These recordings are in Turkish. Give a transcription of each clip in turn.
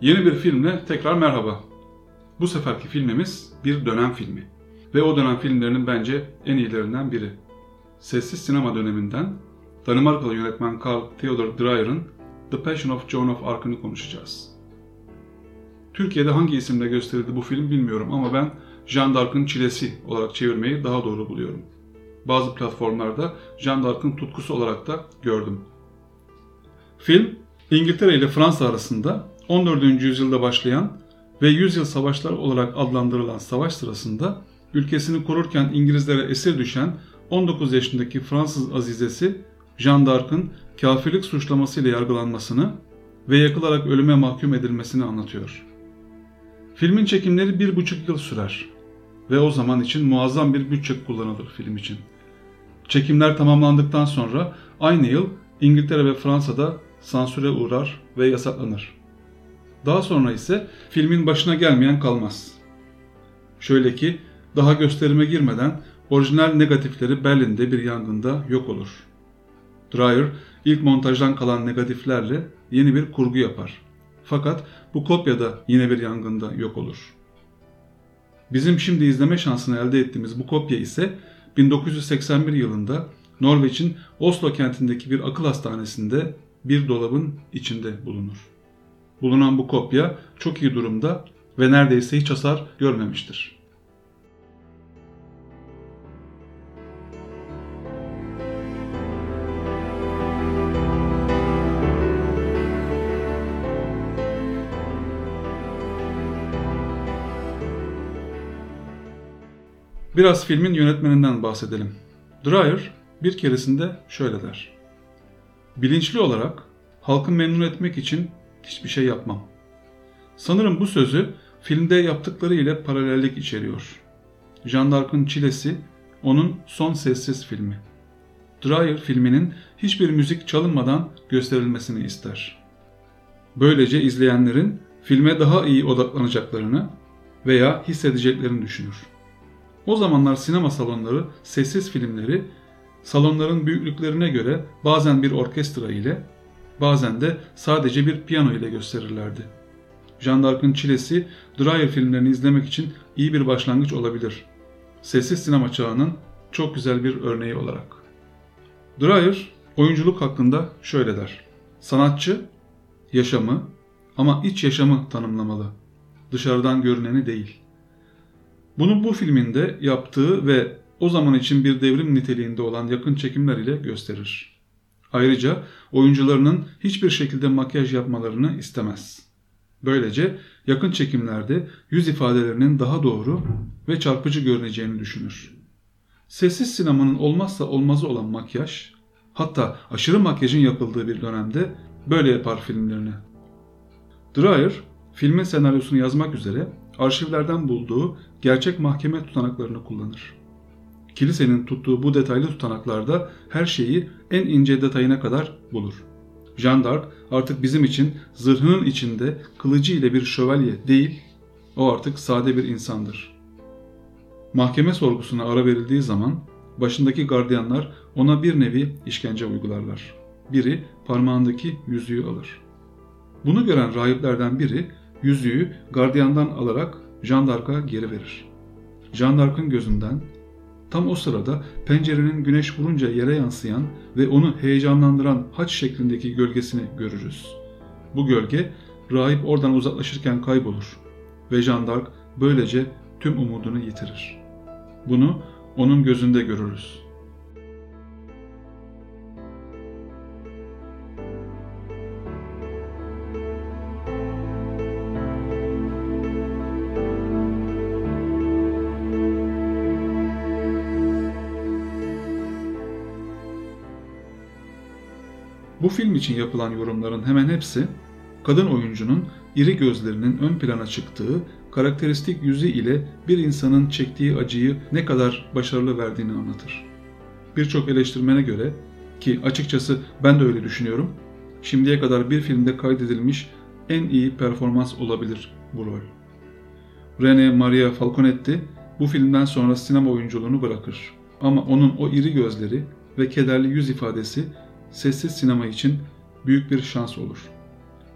Yeni bir filmle tekrar merhaba. Bu seferki filmimiz bir dönem filmi. Ve o dönem filmlerinin bence en iyilerinden biri. Sessiz sinema döneminden Danimarkalı yönetmen Carl Theodor Dreyer'ın The Passion of Joan of Arc'ını konuşacağız. Türkiye'de hangi isimle gösterildi bu film bilmiyorum ama ben Jean d'Arc'ın çilesi olarak çevirmeyi daha doğru buluyorum. Bazı platformlarda Jean d'Arc'ın tutkusu olarak da gördüm. Film, İngiltere ile Fransa arasında 14. yüzyılda başlayan ve yüzyıl savaşlar olarak adlandırılan savaş sırasında ülkesini korurken İngilizlere esir düşen 19 yaşındaki Fransız azizesi Jean d'Arc'ın kafirlik suçlamasıyla yargılanmasını ve yakılarak ölüme mahkum edilmesini anlatıyor. Filmin çekimleri bir buçuk yıl sürer ve o zaman için muazzam bir bütçe kullanılır film için. Çekimler tamamlandıktan sonra aynı yıl İngiltere ve Fransa'da sansüre uğrar ve yasaklanır. Daha sonra ise filmin başına gelmeyen kalmaz. Şöyle ki daha gösterime girmeden orijinal negatifleri Berlin'de bir yangında yok olur. Dreyer ilk montajdan kalan negatiflerle yeni bir kurgu yapar. Fakat bu kopya da yine bir yangında yok olur. Bizim şimdi izleme şansını elde ettiğimiz bu kopya ise 1981 yılında Norveç'in Oslo kentindeki bir akıl hastanesinde bir dolabın içinde bulunur. Bulunan bu kopya çok iyi durumda ve neredeyse hiç hasar görmemiştir. Biraz filmin yönetmeninden bahsedelim. Dreyer bir keresinde şöyle der. Bilinçli olarak halkı memnun etmek için hiçbir şey yapmam. Sanırım bu sözü filmde yaptıkları ile paralellik içeriyor. Jean d'Arc'ın Çilesi onun son sessiz filmi. Dreyer filminin hiçbir müzik çalınmadan gösterilmesini ister. Böylece izleyenlerin filme daha iyi odaklanacaklarını veya hissedeceklerini düşünür. O zamanlar sinema salonları sessiz filmleri salonların büyüklüklerine göre bazen bir orkestra ile bazen de sadece bir piyano ile gösterirlerdi. Jean d'Arc'ın Çilesi, Dreyer filmlerini izlemek için iyi bir başlangıç olabilir. Sessiz sinema çağının çok güzel bir örneği olarak. Dreyer, oyunculuk hakkında şöyle der. Sanatçı, yaşamı ama iç yaşamı tanımlamalı. Dışarıdan görüneni değil. Bunu bu filminde yaptığı ve o zaman için bir devrim niteliğinde olan yakın çekimler ile gösterir. Ayrıca oyuncularının hiçbir şekilde makyaj yapmalarını istemez. Böylece yakın çekimlerde yüz ifadelerinin daha doğru ve çarpıcı görüneceğini düşünür. Sessiz sinemanın olmazsa olmazı olan makyaj, hatta aşırı makyajın yapıldığı bir dönemde böyle yapar filmlerini. Dreyer, filmin senaryosunu yazmak üzere arşivlerden bulduğu gerçek mahkeme tutanaklarını kullanır. Kilisenin tuttuğu bu detaylı tutanaklarda her şeyi en ince detayına kadar bulur. Jean d'Arc artık bizim için zırhının içinde kılıcı ile bir şövalye değil, o artık sade bir insandır. Mahkeme sorgusuna ara verildiği zaman başındaki gardiyanlar ona bir nevi işkence uygularlar. Biri parmağındaki yüzüğü alır. Bunu gören rahiplerden biri yüzüğü gardiyandan alarak Jean d'Arc'a geri verir. Jean d'Arc'ın gözünden tam o sırada pencerenin güneş vurunca yere yansıyan ve onu heyecanlandıran haç şeklindeki gölgesini görürüz. Bu gölge rahip oradan uzaklaşırken kaybolur ve Jean böylece tüm umudunu yitirir. Bunu onun gözünde görürüz. Film için yapılan yorumların hemen hepsi kadın oyuncunun iri gözlerinin ön plana çıktığı, karakteristik yüzü ile bir insanın çektiği acıyı ne kadar başarılı verdiğini anlatır. Birçok eleştirmene göre ki açıkçası ben de öyle düşünüyorum, şimdiye kadar bir filmde kaydedilmiş en iyi performans olabilir bu rol. Rene Maria Falconetti bu filmden sonra sinema oyunculuğunu bırakır. Ama onun o iri gözleri ve kederli yüz ifadesi sessiz sinema için büyük bir şans olur.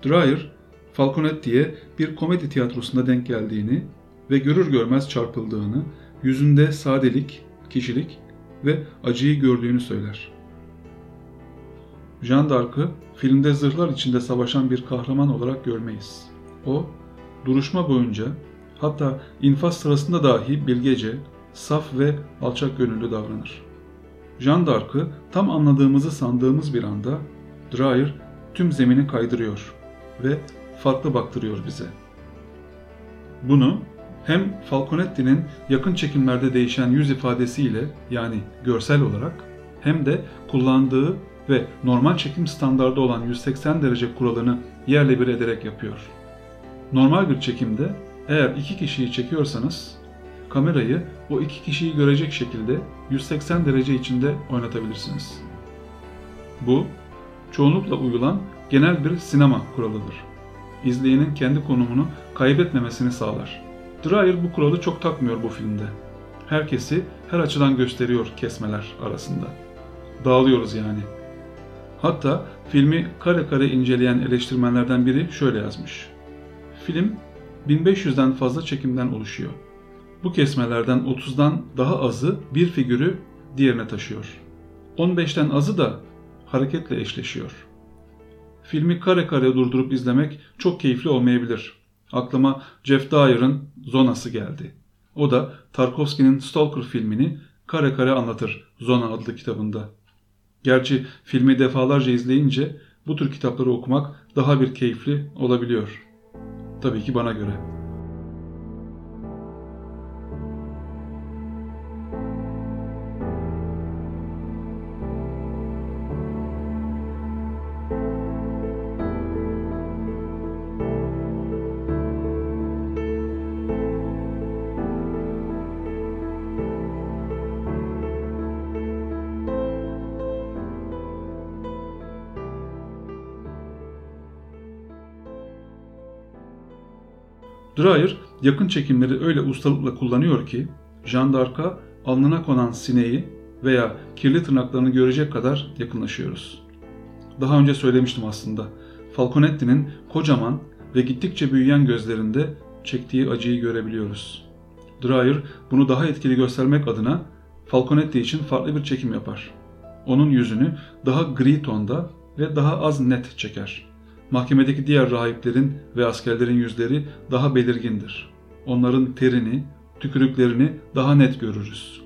Dreyer, Falconetti'ye bir komedi tiyatrosunda denk geldiğini ve görür görmez çarpıldığını, yüzünde sadelik, kişilik ve acıyı gördüğünü söyler. Jean d'Arc'ı filmde zırhlar içinde savaşan bir kahraman olarak görmeyiz. O, duruşma boyunca hatta infaz sırasında dahi bilgece, saf ve alçak gönüllü davranır. Jean d'Arc'ı tam anladığımızı sandığımız bir anda Dreyer tüm zemini kaydırıyor ve farklı baktırıyor bize. Bunu hem Falconetti'nin yakın çekimlerde değişen yüz ifadesiyle yani görsel olarak hem de kullandığı ve normal çekim standardı olan 180 derece kuralını yerle bir ederek yapıyor. Normal bir çekimde eğer iki kişiyi çekiyorsanız kamerayı o iki kişiyi görecek şekilde 180 derece içinde oynatabilirsiniz. Bu çoğunlukla uygulan genel bir sinema kuralıdır. İzleyenin kendi konumunu kaybetmemesini sağlar. Dreyer bu kuralı çok takmıyor bu filmde. Herkesi her açıdan gösteriyor kesmeler arasında. Dağılıyoruz yani. Hatta filmi kare kare inceleyen eleştirmenlerden biri şöyle yazmış. Film 1500'den fazla çekimden oluşuyor. Bu kesmelerden 30'dan daha azı bir figürü diğerine taşıyor. 15'ten azı da hareketle eşleşiyor. Filmi kare kare durdurup izlemek çok keyifli olmayabilir. Aklıma Jeff Dyer'ın Zona'sı geldi. O da Tarkovski'nin Stalker filmini kare kare anlatır Zona adlı kitabında. Gerçi filmi defalarca izleyince bu tür kitapları okumak daha bir keyifli olabiliyor. Tabii ki bana göre. Dreyer yakın çekimleri öyle ustalıkla kullanıyor ki Jean d'Arc'a alnına konan sineği veya kirli tırnaklarını görecek kadar yakınlaşıyoruz. Daha önce söylemiştim aslında. Falconetti'nin kocaman ve gittikçe büyüyen gözlerinde çektiği acıyı görebiliyoruz. Dreyer bunu daha etkili göstermek adına Falconetti için farklı bir çekim yapar. Onun yüzünü daha gri tonda ve daha az net çeker. Mahkemedeki diğer rahiplerin ve askerlerin yüzleri daha belirgindir. Onların terini, tükürüklerini daha net görürüz.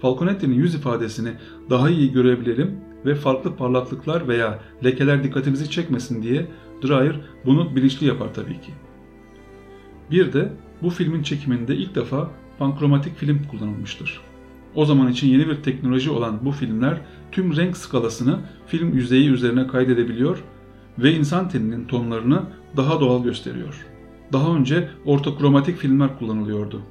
Falconetti'nin yüz ifadesini daha iyi görebilelim ve farklı parlaklıklar veya lekeler dikkatimizi çekmesin diye Dreyer bunu bilinçli yapar tabii ki. Bir de bu filmin çekiminde ilk defa pankromatik film kullanılmıştır. O zaman için yeni bir teknoloji olan bu filmler tüm renk skalasını film yüzeyi üzerine kaydedebiliyor ve insan teninin tonlarını daha doğal gösteriyor. Daha önce ortokromatik filmler kullanılıyordu.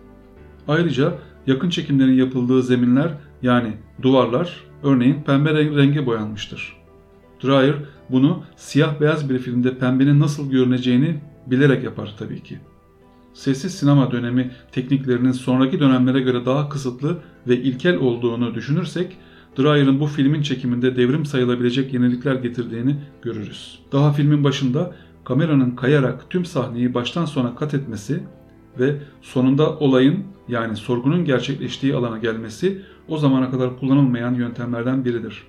Ayrıca yakın çekimlerin yapıldığı zeminler yani duvarlar örneğin pembe renge boyanmıştır. Dreyer bunu siyah beyaz bir filmde pembenin nasıl görüneceğini bilerek yapar tabii ki. Sessiz sinema dönemi tekniklerinin sonraki dönemlere göre daha kısıtlı ve ilkel olduğunu düşünürsek Dreyer'ın bu filmin çekiminde devrim sayılabilecek yenilikler getirdiğini görürüz. Daha filmin başında kameranın kayarak tüm sahneyi baştan sona kat etmesi ve sonunda olayın yani sorgunun gerçekleştiği alana gelmesi o zamana kadar kullanılmayan yöntemlerden biridir.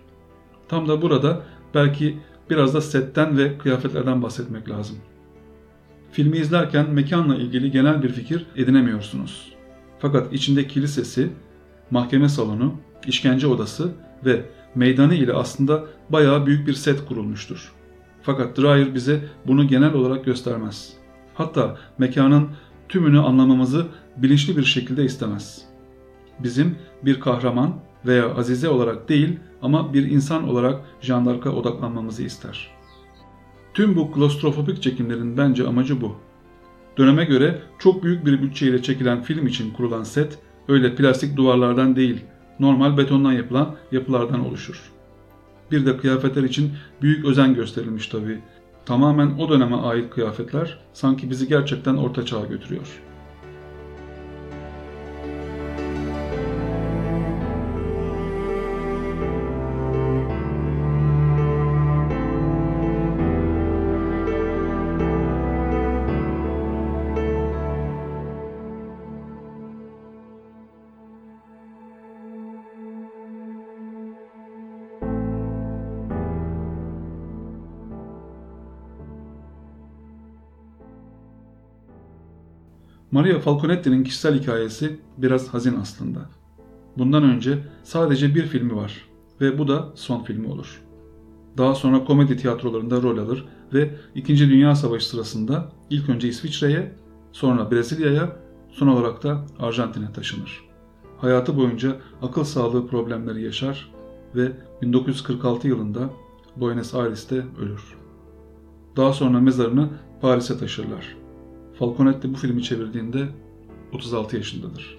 Tam da burada belki biraz da setten ve kıyafetlerden bahsetmek lazım. Filmi izlerken mekanla ilgili genel bir fikir edinemiyorsunuz. Fakat içinde kilisesi, mahkeme salonu, işkence odası ve meydanı ile aslında bayağı büyük bir set kurulmuştur. Fakat Dreyer bize bunu genel olarak göstermez. Hatta mekanın tümünü anlamamızı bilinçli bir şekilde istemez. Bizim bir kahraman veya azize olarak değil ama bir insan olarak Jean d'Arc'a odaklanmamızı ister. Tüm bu klostrofobik çekimlerin bence amacı bu. Döneme göre çok büyük bir bütçeyle çekilen film için kurulan set öyle plastik duvarlardan değil normal betondan yapılan yapılardan oluşur. Bir de kıyafetler için büyük özen gösterilmiş tabi. Tamamen o döneme ait kıyafetler sanki bizi gerçekten orta çağa götürüyor. Maria Falconetti'nin kişisel hikayesi biraz hazin aslında. Bundan önce sadece bir filmi var ve bu da son filmi olur. Daha sonra komedi tiyatrolarında rol alır ve 2. Dünya Savaşı sırasında ilk önce İsviçre'ye, sonra Brezilya'ya, son olarak da Arjantin'e taşınır. Hayatı boyunca akıl sağlığı problemleri yaşar ve 1946 yılında Buenos Aires'te ölür. Daha sonra mezarını Paris'e taşırlar. Falconetti bu filmi çevirdiğinde 36 yaşındadır.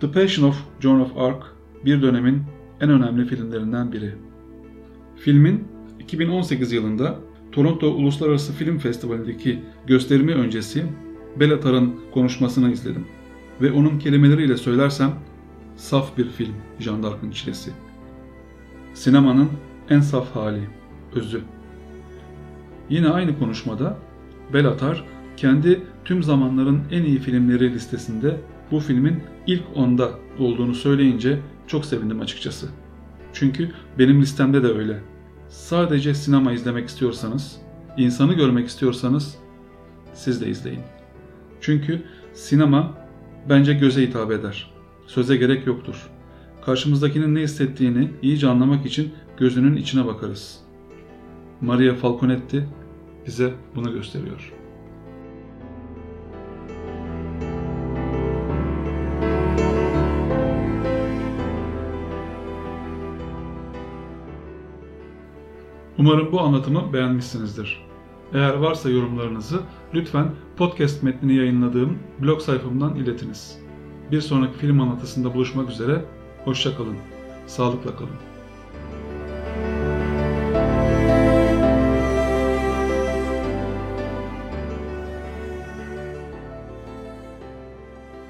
The Passion of Joan of Arc bir dönemin en önemli filmlerinden biri. Filmin 2018 yılında Toronto Uluslararası Film Festivali'ndeki gösterimi öncesi Bellatar'ın konuşmasını izledim. Ve onun kelimeleriyle söylersem saf bir film Jean d'Arc'ın çilesi. Sinemanın en saf hali, özü. Yine aynı konuşmada Bellatar kendi tüm zamanların en iyi filmleri listesinde bu filmin ilk onda olduğunu söyleyince çok sevindim açıkçası. Çünkü benim listemde de öyle. Sadece sinema izlemek istiyorsanız, insanı görmek istiyorsanız siz de izleyin. Çünkü sinema bence göze hitap eder. Söze gerek yoktur. Karşımızdakinin ne hissettiğini iyice anlamak için gözünün içine bakarız. Maria Falconetti bize bunu gösteriyor. Umarım bu anlatımı beğenmişsinizdir. Eğer varsa yorumlarınızı lütfen podcast metnini yayınladığım blog sayfamdan iletiniz. Bir sonraki film anlatısında buluşmak üzere, hoşçakalın, sağlıkla kalın.